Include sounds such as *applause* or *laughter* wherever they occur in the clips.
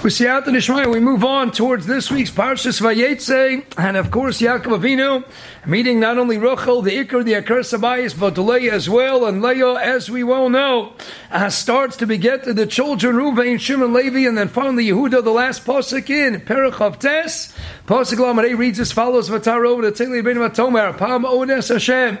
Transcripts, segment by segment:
We see out the Nishmaya, we move on towards this week's Parshas Vayetze, and of course Yaakov Avinu, meeting not only Rachel, the Iker, the Akar Sabayis, but Leah as well, and Leah, as we well know, uh, starts to beget the children Ruvain, Shimon, Levi, and then finally Yehuda, the last pasuk in Perach of Tes. Pasuk Lamadei reads as follows: Vatar over the Tili Ben Vatomer, Pam Odes Hashem.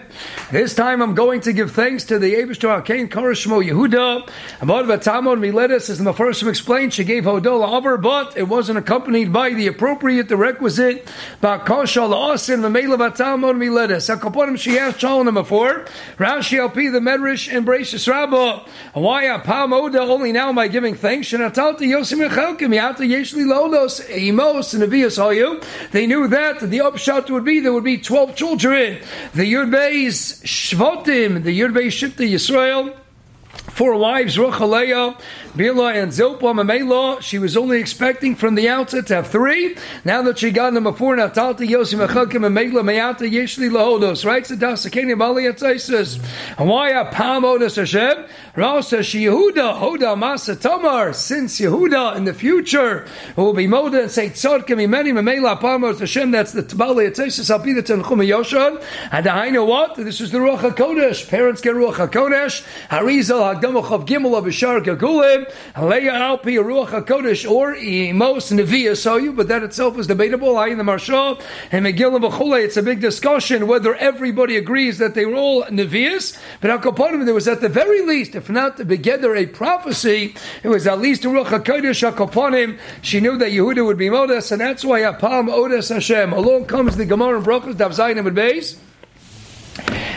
This time I'm going to give thanks to the Eibushter Akain Karashmo Yehuda. About Vatamon Miletus, as the Mepharshim explained, she gave Hodola over, but it wasn't accompanied by the appropriate, the requisite, Bakosha La'asin, the Mela Vatamon Miletus. Akaponim she has asked Shalom before, Rashi LP, the Medrash, and Bereishis Rabbah. Why a Pam Oda only now am I giving thanks? Shanatalti Yosim Echelkim, Yata Yeshli Lolos, Emos, and Avias Hayu. They knew that the upshot would be there would be 12 children. The Yud Shvotim, the Yud Beis Yisrael, four wives, Rochaleah, Bila, and Zilpah, Mamela. She was only expecting from the outset to have three. Now that she got number four, Natalta, Yosim, Achakim, Mamela, Mayata, Yeshli, Lahodos, right? So Dasakeni, Mali, Ataisis. And why a Pamodas Hashem? Ral says, Yehuda, Hoda, Masa, Tamar, since Yehuda in the future will be Moda and say, Tzadkim, many Mamela, Pamodas Hashem, that's the Tabali, I'll be the Tanchum, Yoshan. And I know what? This is the Ruach HaKodesh. Parents get Ruach HaKodesh. Harizal, Hagdamach of Gimel of Bishar Gagulim, Leia Alpi, Ruach HaKodesh, or Emos Neviah Soyu, but that itself is debatable. I in the Marshal and Megillah V'chule, it's a big discussion whether everybody agrees that they were all Neviahs, but Al kaponim there was at the very least, if not to begeder a prophecy, it was at least Ruach HaKodesh HaKoponim, she knew that Yehuda would be Modas, and that's why Apam Odas Hashem. Along comes the Gemara and Brachas, Dav and Beis.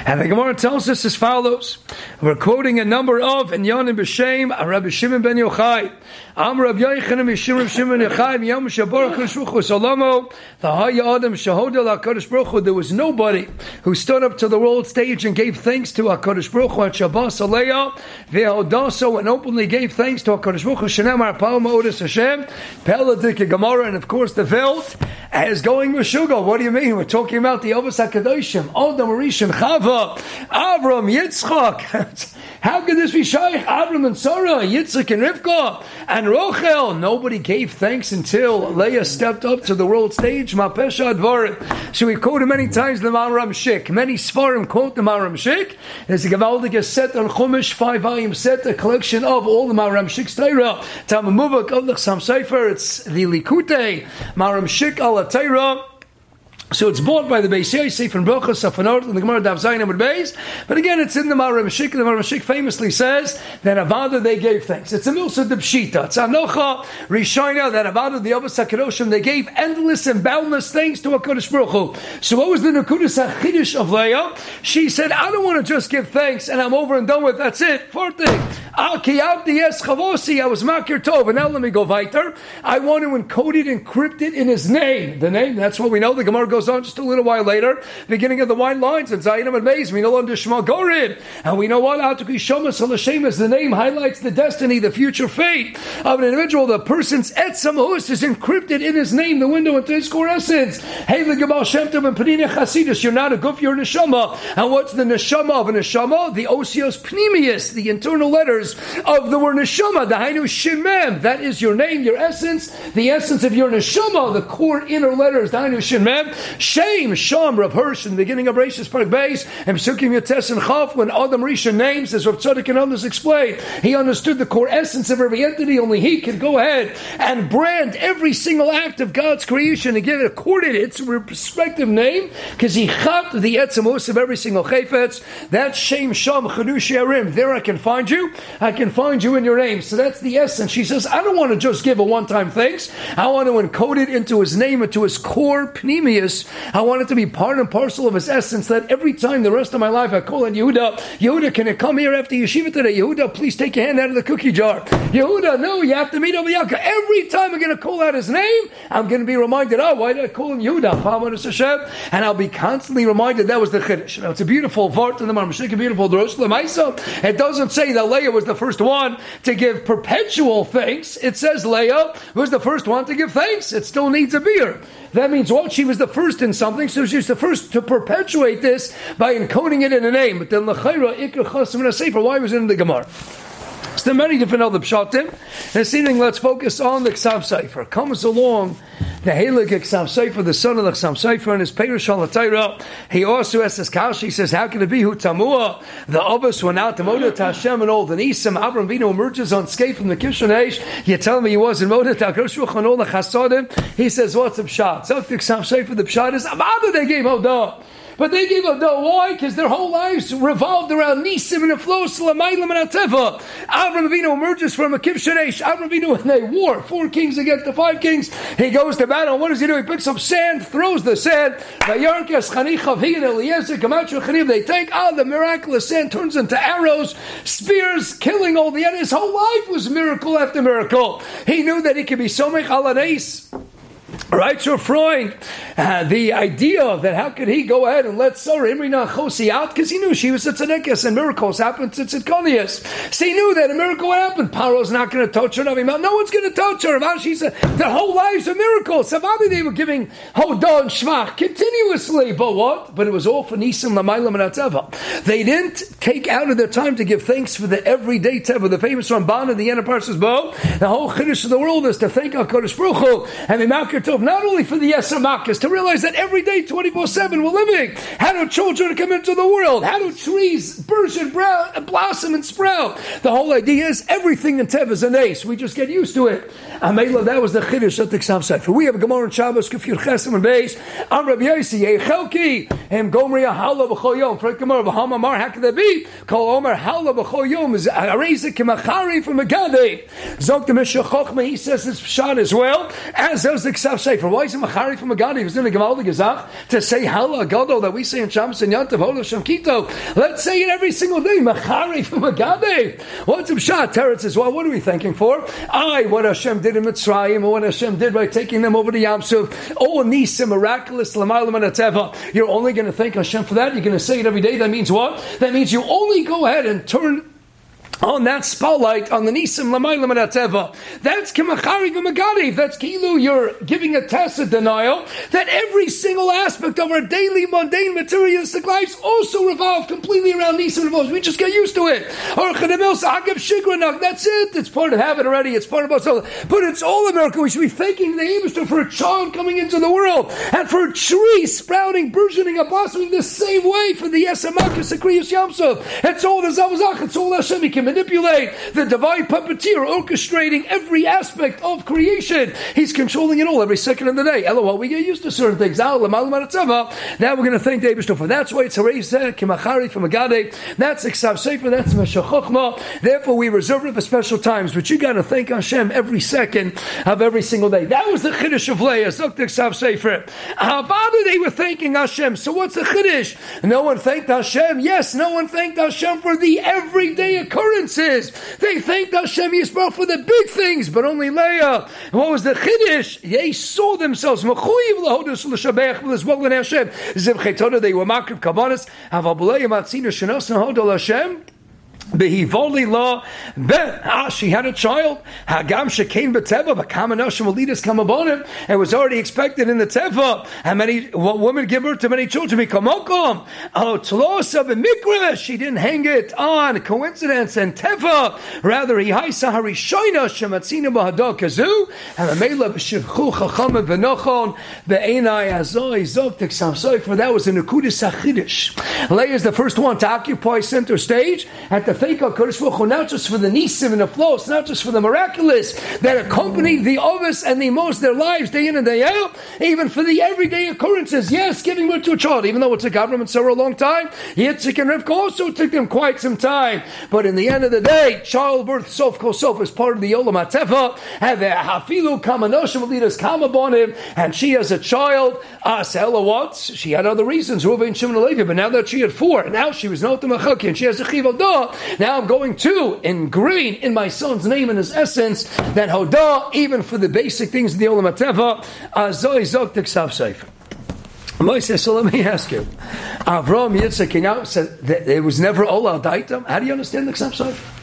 And the Gemara tells us as follows. We're quoting a number of and Yonim B'Shem, Rabbi Shimon ben Yochai. Am Rabbi Yochanan Mishim Shimon Yochai, Yom HaKadosh Baruch Solamo, the Haya Adam Shahodel HaKadosh Baruch There was nobody who stood up to the world stage and gave thanks to HaKadosh Baruch Hu at Shabbos Aleya, Ve'odaso, and openly gave thanks to HaKadosh Baruch Hu, Shenem Arpal Ma'odis Hashem, Peladik Gemara, and of course the Velt, as going with Sugar. What do you mean? We're talking about the Avos HaKadoshim, Adam Rishon Chava, Avram, Yitzchak. *laughs* How could this be Shaykh? Avram and Sarah, Yitzchak and Rivka, and Rochel. Nobody gave thanks until Leah stepped up to the world stage. Mapesha Advarim. So we quoted many times the Maram Shik. Many Svarim quote the Maram Shik. There's a Gavaldik set on Chumash, five volume set, a collection of all the Maram Shik's Torah. Tamamuvak of the Sam Sefer. It's the Likute, Maram Shik al Torah. So it's bought by the Beis Yosef and Brochas Safanot and the Gemara Dav Zayin Amud Beis. But again, it's in the Maram Shik. The Maram Shik famously says that Avada they gave thanks. It's a Milsa de Pshita. It's Anocha Rishina that Avada the Avos HaKadoshim they gave endless and boundless thanks to HaKadosh Baruch Hu. So what was the Nakudas HaChidish of Leah? She said, I don't want to just give thanks and I'm over and done with. That's it. Fourth thing. Ah, I was Makir Tov. And now let me go weiter. I want to encode it, encrypt it in his name. The name, that's what we know. The Gemara goes goes on just a little while later, beginning of the wine lines, and Zayinim and Maze, we know under Shema Gorid. And we know what Atukui Shomas Halashemas, the name highlights the destiny, the future fate of an individual. The person's Etzam Hus is encrypted in his name, the window into his core essence. Hey, the Shem and Panina Chasidus, you're not a goof, you're a neshama. And what's the neshama of a neshama? The Osios Pnimius, the internal letters of the word neshama, the Hainu Shemem. That is your name, your essence, the essence of your neshama, the core inner letters, the Hainu Shemem. Shame, Sham, Rav Hirsch, in the beginning of Rashis Park Base, and Psukim Yotes and Chaf, when Adam Rishon names, as Rav Tzadok and others explain, he understood the core essence of every entity, only he can go ahead and brand every single act of God's creation and give it, according its respective name, because he chat the etzemos of every single chayfetz. That's Shame, Sham, Chadush Arim. There I can find you. I can find you in your name. So that's the essence. She says, I don't want to just give a one time thanks. I want to encode it into his name, into his core pneumius, I want it to be part and parcel of his essence that every time the rest of my life I call on Yehuda, Yehuda, can it come here after yeshiva today? Yehuda, please take your hand out of the cookie jar. Yehuda, no, you have to meet Yaakov. Every time I'm going to call out his name, I'm going to be reminded, oh, why did I call him Yehuda? And I'll be constantly reminded that was the Chiddush. Now, it's a beautiful vart in the Marmashik, a beautiful Drosh Lemaisa. It doesn't say that Leah was the first one to give perpetual thanks. It says Leah was the first one to give thanks. It still needs a beer. That means what? She was the first in something, so she's the first to perpetuate this by encoding it in a name. But then L'chaira, Ikra Chasim and Sefer, why was it in the Gemara? So there are many different other pshatim. This evening, let's focus on the Ksav Sefer. Comes along the Helig Ksav Sefer, the son of the Ksav Sefer, and his Perish Shalatayra. He also has this kash. He says, "How can it be who tamua the Abbas went out to Moda to Hashem and all the Nisim? Avram Vino emerges on unscathed from the Kishanesh. You tell me he was in Moda Akosh and all the Chasadim. He says, "What's the pshat?" So the Ksav Sefer, the pshat is, "Abada they gave Hodah." But they up no why? Because their whole lives revolved around Nisim and to Lamaylam and Ateva. Avram Avinu emerges from a Kivshanesh. Avram Avinu and they war four kings against the five kings. He goes to battle. What does he do? He picks up sand, throws the sand. They take out the miraculous sand turns into arrows, spears, killing all the enemies. His whole life was miracle after miracle. He knew that he could be Somech Alanais. Right, so Freud, uh, the idea that how could he go ahead and let Sarah Imrina Chosi out because he knew she was a tzedekis and miracles happened to tzedkonias. So he knew that a miracle would happen. Paro's not going to touch her. No one's going to touch her. She said their whole lives are miracles. Savadi they were giving Hodah and Shmach continuously, but what? But it was all for Nisim Lamaylam and. They didn't take out of their time to give thanks for the everyday Teva, the famous Ramban and the Parshas Bo. The whole Chiddush of the world is to thank HaKadosh Baruch Hu and the Makar Not only for the Yeser Makkahs, to realize that every day, 24 7, we're living. How do children come into the world? How do trees burst and blossom and sprout? The whole idea is everything in Tev is an ace. We just get used to it. Amela, that was the Chiddush of the Ksav Sefer. We have a Gemara in Shabbos, Kufir Chesem and Beis. Am Rabbi Yossi, Yechelki, Hem Gomri Hala B'chol Yom. Gemara, V'ham Amar, how could that be? Kol Omer Hala B'chol Yom Areza Kimachari from Megadeh. Zok the Mishach he says it's Pshat as well, as does the Sefer. Why is it Machari from Megadeh? He was in the Gemaldi Gezach to say Hala Gadol that we say in Shabbos and Yantav, Hola Shem Kito. Let's say it every single day, Machari from Megadeh. What's a Pshat? Teretz says, well, what are we thanking for? I, what Hashem did in Mitzrayim, or what Hashem did by taking them over to Yamsuf. Oh, Nisa, miraculous, You're only going to thank Hashem for that. You're going to say it every day. That means what? That means you only go ahead and turn on that spotlight on the Nisim Lamaylam Teva. That's Kimachari V'Magariv. That's Kilu. You're giving a tacit denial that every single aspect of our daily mundane materialistic lives also revolve completely around Nisim Levos. We just get used to it. Or That's it. It's part of habit already. It's part of us. But it's all America. We should be thanking the Abishter for a child coming into the world and for a tree sprouting, burgeoning, and blossoming the same way for the Yesamakas Akriyas Yamsov. It's all the Zavazach. It's all Hashem. Manipulate the divine puppeteer, orchestrating every aspect of creation. He's controlling it all every second of the day. LOL, we get used to certain things. Now we're going to thank David for That's why it's Harezeh, uh, Kimachari from Agade. That's Iksav Sefer, that's Meshachochma. Therefore, we reserve it for special times. But you got to thank Hashem every second of every single day. That was the Chiddush of Leah, Zok Iksav Sefer. Havada, they were thanking Hashem. So what's the Chiddush? No one thanked Hashem. Yes, no one thanked Hashem for the everyday occurrence occurrences. They thanked Hashem Yisrael for the big things, but only Leah. And what was the chiddush? They saw themselves they were makrav kavanas. Havabulei matzina shenos. Behivoli law, bet ah, she had a child. Hagam shekain beteva, but kamanoshim will lead us come upon him. It was already expected in the teva. How many what woman give birth to many children? Mikamokom. Oh, tlosa b'mikra. She didn't hang it on coincidence and teva. Rather, he haisa harishoina shematzina b'hadok kazu. And the mela b'shivchu chacham v'nochon be'enai azoi zok teksam For that was the nekudis achidish. Leah is the first one to occupy center stage at the thank HaKadosh Baruch Hu, not just for the nisim and the flows, not just for the miraculous that accompany the others and the most their lives day in and day out, even for the everyday occurrences. Yes, giving birth to a child, even though it took Avram and Sarah a long time, Yitzchak and Rivka also took them quite some time. But in the end of the day, childbirth, sof kosof, is part of the Olam HaTefa, and the Hafilu Kamanoshim leaders come upon him, and she has a child, Asela what? She had other reasons, Ruvain Shimon but now that she had four, now she was not the and she has a Chiv now I'm going to ingrain in my son's name and his essence that Hodah, even for the basic things in the Olam HaTeva, Azoi Zok Tiksav Sefer. Moshe, so let me ask you. Avram Yitzchak, you know, said that it was never Ola Daitam. How do you understand the Sefer?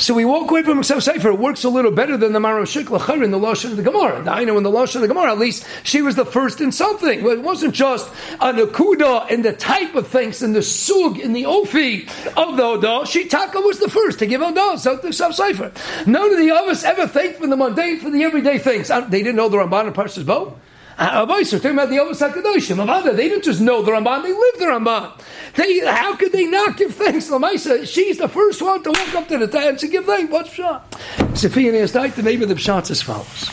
So we walk away from Meksav Sefer. It works a little better than the Maroshik Lachar in the Lashon of the Gemara. I know in the Lashon of the Gemara, at least she was the first in something. It wasn't just a Nakuda in the type of things, in the Sug, in the Ofi of the Odah. Shitaka was the first to give Odah, so the Meksav Sefer. None of the others ever thanked for the mundane, for the everyday things. They didn't know the Ramban and Parshas Bo. Uh, uh, Abayis are talking about the Ovas HaKadoshim. Avada, they didn't just know the Ramban, they lived the Ramban. They, how could they not give thanks Lamaisa? She's the first one to walk up to the tent to give thanks. What's Pshat? Sophia and the maybe the Pshat as follows.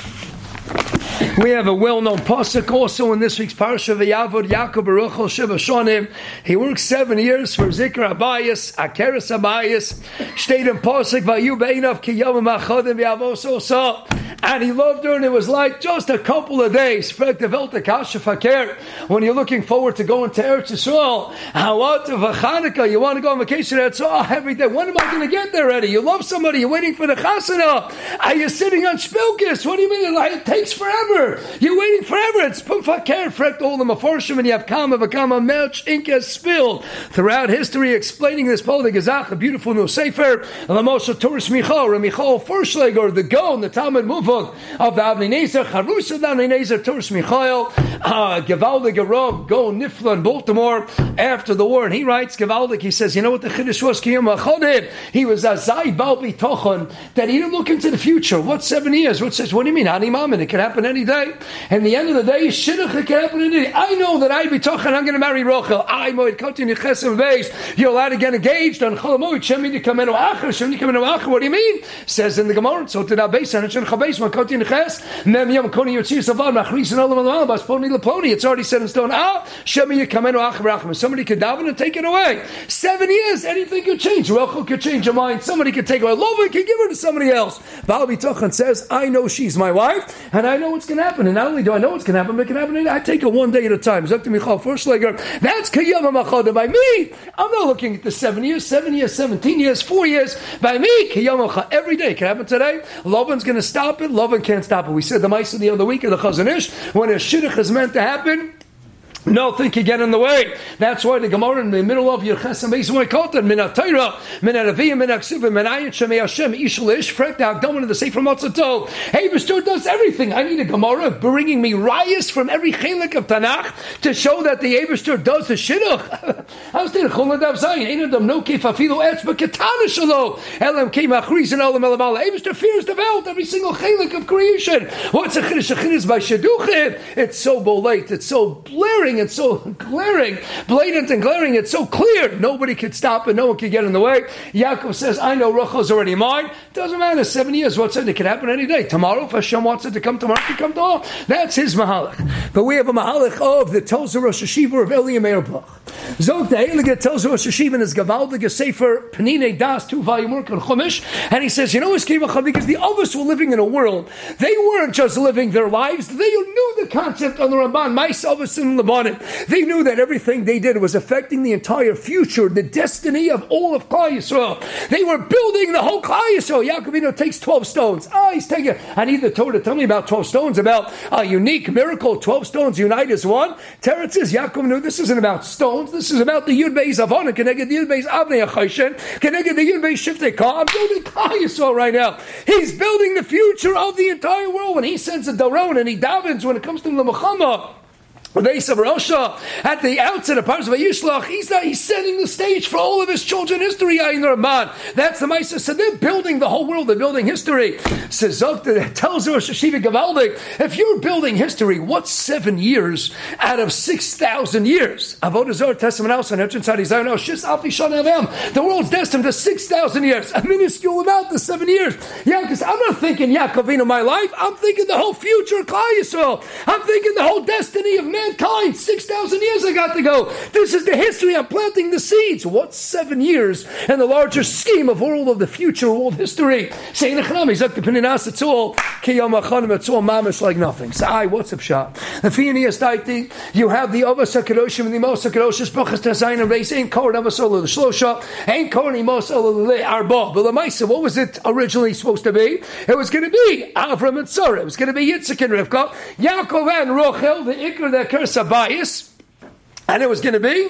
We have a well-known pasuk also in this week's parsha V'Yavod Yaakov Baruch Shiva Shonim. He worked seven years for Zikr Abayas, Akeres Abayas. Stayed in pasuk Vayu Beinav Ki Yom Machodim V'Yavos Osa and he loved her, and it was like just a couple of days. When you're looking forward to going to Eretz Yisrael, how out of Hanukkah, you want to go on vacation at oh, every day. When am I going to get there ready? You love somebody, you're waiting for the chasana. Are you sitting on spilkis? What do you mean? It takes forever. You're waiting forever. It's pumfakir, frekt all the maforshim, and you have kama, vakama, melch, ink has spilled. Throughout history, explaining this Paul the Gazach, a beautiful new sefer, Lamosha Tourist Michal, or Michal Forshlager, the Go, and the Talmud move of the Avnei Nezer, Charus of the Avnei Nezer, Tours Michael, uh, Gevaldig Garov, Go Nifla in Baltimore after the war. And he writes, Gevaldig, he says, you know what the Chiddush was? He was a Zai Balbi Tochon, that he didn't look into the future. What seven years? What says, what do you mean? Ani Mammon, it could happen any day. And the end of the day, Shidduch, could happen any day. I know that I be Tochon, I'm going to marry Rochel. I moed Kotin Yechesem Beis. You're allowed to get engaged on Cholamoid, Shemi Nikamenu Acher, Shemi Nikamenu Acher. What do you mean? Says in the Gemara, so that base, and it's in Chabes, Beis Makoti Neches, Mem Yom Koni Yotzir Savad, Machris and Olam Alam, Basponi Laponi. It's already set in stone. Ah, Shemi Yikamenu Achrachim. Somebody could daven and take it away. Seven years, anything could change. Rachel could change her mind. Somebody could take away. Lova could give her to somebody else. Baal Tochan says, I know she's my wife, and I know what's going to happen. And not only do I know what's going to happen, but it can happen. I take it one day at a time. That's Kayama Machoda. By me, I'm not looking at the seven years, seven years, 17 years, four years. By me, Kayama Every day. Can happen today. Lavan's going to stop it. Lavan can't stop it. We said the mice of the other week of the Chazon Ish, when a shidduch is meant to happen, Nothing can get in the way. That's why the Gemara in the middle of Yerches and Beis Moikotan, Min HaTorah, Min HaRaviyah, Min HaKsivim, Min Ayin Shemei Hashem, Ishlish, Frek Hagdoman in the Sefer Matzato. Hey, Mr. does everything. I need a Gemara bringing me rayas from every chelik of Tanakh to show that the Eberster does the shidduch. *laughs* How's the Chuladav Zayin? Ain't of them no kef afilu etz, but ketana shalo. Elam kei machriz and olam elam ala. Eberster fears the world, every single chelik of creation. What's a chiddush? A chiddush by shidduchim. It's so bolate, it's so blaring it's so glaring, blatant and glaring, it's so clear. Nobody could stop and no one could get in the way. Yaakov says, I know Rachel's already mine. Doesn't matter, seven years, what's it? It can happen any day. Tomorrow, if Hashem wants it to come tomorrow, it can come tomorrow. That's his mahalach. But we have a mahalach of the Telzer Rosh Hashiva of Eli Meir Bloch. Zog the Heilige Telzer Rosh Hashiva in his Gavaldige Sefer, Penine Das, two volume work on Chumash, and he says, you know, because the others were living in a world, they weren't just living their lives, they knew the concept on the Ramban, my Salvus in Lebanon. They knew that everything they did was affecting the entire future, the destiny of all of Klal Yisrael. They were building the whole Klal Yisrael. Yaakovino takes 12 stones. Ah, oh, he's taking, I need the Torah to tell me about 12 stones, about a unique miracle. 12 stones unite as one. Teretz says, Yaakov this isn't about stones. This is about the Yud Beis Avon, connected the Yud Beis Avnei Achoshen, connected the Yud Beis Shiftei Ka. I'm building Klal Yisrael right now. He's building the future of the entire world. When he sends a Daron and he davens when it comes to the Muhammad, base of Rasha at the outset of Parshas Vayishlach, he's not, he's setting the stage for all of his children history. in the Ramban. That's the Maisa. So they're building the whole world. They're building history. Zokta tells us Shiva Gavaldik, if you're building history, what's seven years out of six thousand years? Avodah Testament House The world's destined to six thousand years. A minuscule amount to seven years. Yeah, because I'm not thinking Yaakovino my life. I'm thinking the whole future of Klal Yisrael. I'm thinking the whole destiny of man mankind. 6,000 years I got to go. This is the history. I'm planting the seeds. What's seven years and the larger scheme of all of the future world history? Saying it's all it's all mamish like nothing. So, I, what's up, shot? The you have the Avas HaKadoshim and the Mos HaKadoshim, Brachas Tazayin and Reis, ain't Koren Avas Ola the Shlosha, ain't Koren Mos Ola Arba. But the Maisa, what was it originally supposed to be? It was going to be Avram and Sarah. It was going to be Yitzchak and Rivka, Yaakov and Rochel, the Ikr, the curse bias. And it was going to be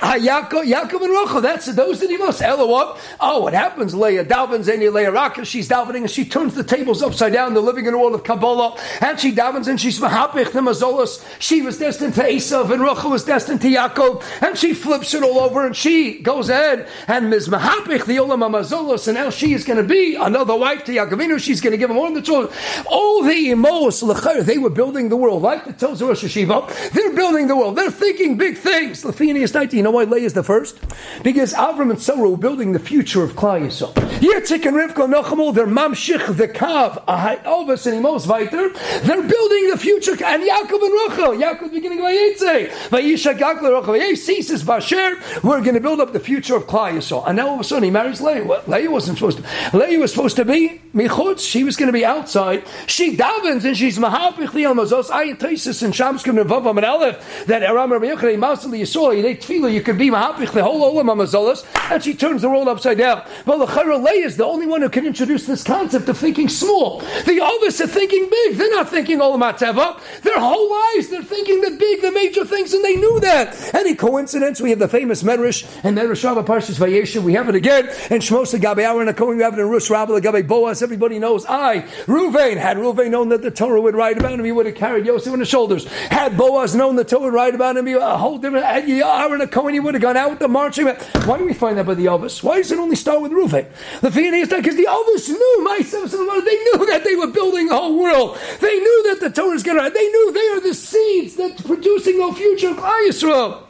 Ah, Yaakov, Yaakov and Rachel, that's those that he must. Ella what? Oh, what happens? Leah davens and Leah Raka, she's davening and she turns the tables upside down. They're living in a world of Kabbalah, and she davens and she's mahapich the mazolas. She was destined to Esav and Rachel was destined to Yaakov, and she flips it all over and she goes ahead and Ms. Mahapich the Olam Amazolos, and now she is going to be another wife to Yaakovinu. She's going to give him all the children. All the Emos they were building the world like the tells Rosh Hashiva. They're building the world. They're thinking big things. Lafinius you know why Leah is the first? Because Avram and Sarah were building the future of Klal Yisrael. Yitzchak and Rivka Nachamol, they're mamshich the kav, Elvis and Emos weiter. They're building the future, and Yaakov and Rachel. Yaakov beginning by Yitzchak. Vayisha Gakla Rachel. ceases Basher. We're going to build up the future of Klal Yisrael. And now all of a sudden he marries Leah. Well, Leah wasn't supposed to. Leah was supposed to be michutz. She was going to be outside. She davens and she's mahapich liel mazos. Ayin teisus and shamskim nevavam and aleph that Aram Rabbi Yochanan Masali Yisrael. You need tefillah. You could be mahapich the whole olam amazolos. And she turns the world upside down. The Leah is the only one who can introduce this concept of thinking small. The others are thinking big. They're not thinking olam ateva. Their whole lives they're thinking the big, the major things, and they knew that. Any coincidence? We have the famous Medrash and Medrash Shava Parshas Vayeshev. We have it again and Shmos Gabe Aaron Kohen. We have it in Rush Rabbi Gabe Boaz. Everybody knows. I Ruvain had Ruvain known that the Torah would write about him, he would have carried Yosef on his shoulders. Had Boaz known the Torah would write about him, he a whole different. Had Aaron He would have gone out with the marching. Why do we find that by the Elvis? Why does it only start with Ruvain? The is because the Elvis knew my they knew that they were building the whole world. They knew that the Torah is going to. They knew they are the seeds that's producing the future of Yisrael.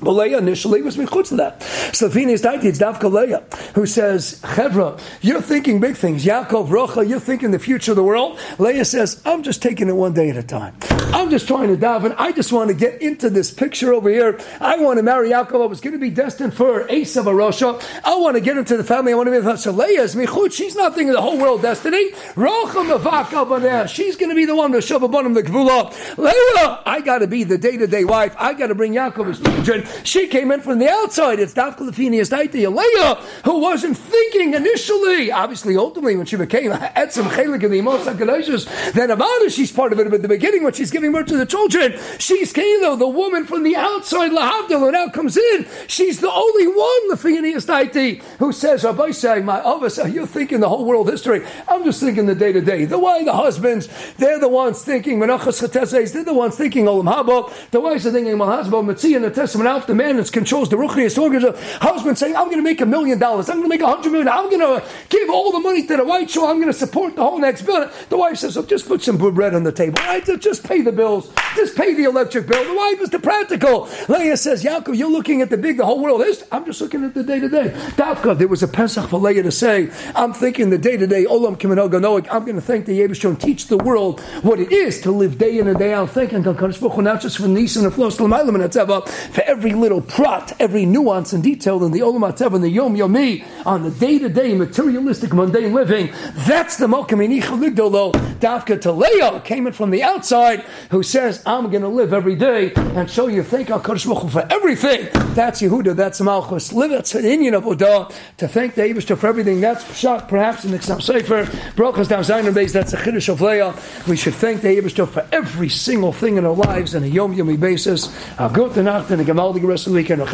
But Leah initially was mechutz to that. So Phineas Taiti, it's Davka Leah, who says, Chevra, you're thinking big things. Yaakov, Rocha, you're thinking the future of the world. Leah says, I'm just taking it one day at a time. I'm just trying to daven. I just want to get into this picture over here. I want to marry Yaakov. I was going to be destined for Esav Arosha. I want to get into the family. I want to be with So Leah is mechutz. She's not thinking the whole world destiny. Rocha Mavaka She's going to be the one to shove upon him the Gvula. Leah, I got to be the day-to-day wife. I got to bring Yaakov children. She came in from the outside. It's Dafka Lefinias Daiti Leah, who wasn't thinking initially. Obviously, ultimately, when she became *laughs* Etzem Chelik in the Amos then Avada, she's part of it. But at the beginning, when she's giving birth to the children, she's Kalo, the woman from the outside, Lahavdil, who now comes in. She's the only one, Lefinias Daiti, who says, Rabbi saying, my Avos, you're thinking the whole world history. I'm just thinking the day to day. The why the husbands, they're the ones thinking Menachas they're the ones thinking Olam Haba. The wives are thinking Mahazba, Metzi, and the Testament after the man that controls the ruchnius organs. A husband saying, "I'm going to make a million dollars. I'm going to make a hundred million. I'm going to give all the money to the white show. I'm going to support the whole next bill." The wife says, "Oh, just put some bread on the table. Right? Just pay the bills. Just pay the electric bill." The wife is the practical. Leah says, "Yaakov, you're looking at the big. The whole world is. I'm just looking at the day to day." Davka, there was a Pesach for Leah to say, "I'm thinking the day to day. Olam Kiminol Ganoik. I'm going to thank the Yebishon, teach the world what it is to live day in and day out, thinking not just for Nisan and Flos for every little prat, every nuance and detail in the Olam Atev and the Yom Yomi on the day to day materialistic mundane living. That's the Mokim Ligdolo. Dafka Taleo came in from the outside who says, I'm going to live every day and show you thank HaKadosh Baruch for everything. That's Yehuda, that's Malchus. Live, that's an Indian of Odah to thank the Abish for everything. That's shot perhaps in the Ksav Sefer. Brachas Down Zion base, that's a Chiddush of Leah. We should thank the Abish for every single thing in our lives on a Yom Yomi basis. Good Nacht and a Gemaldig rest of the weekend.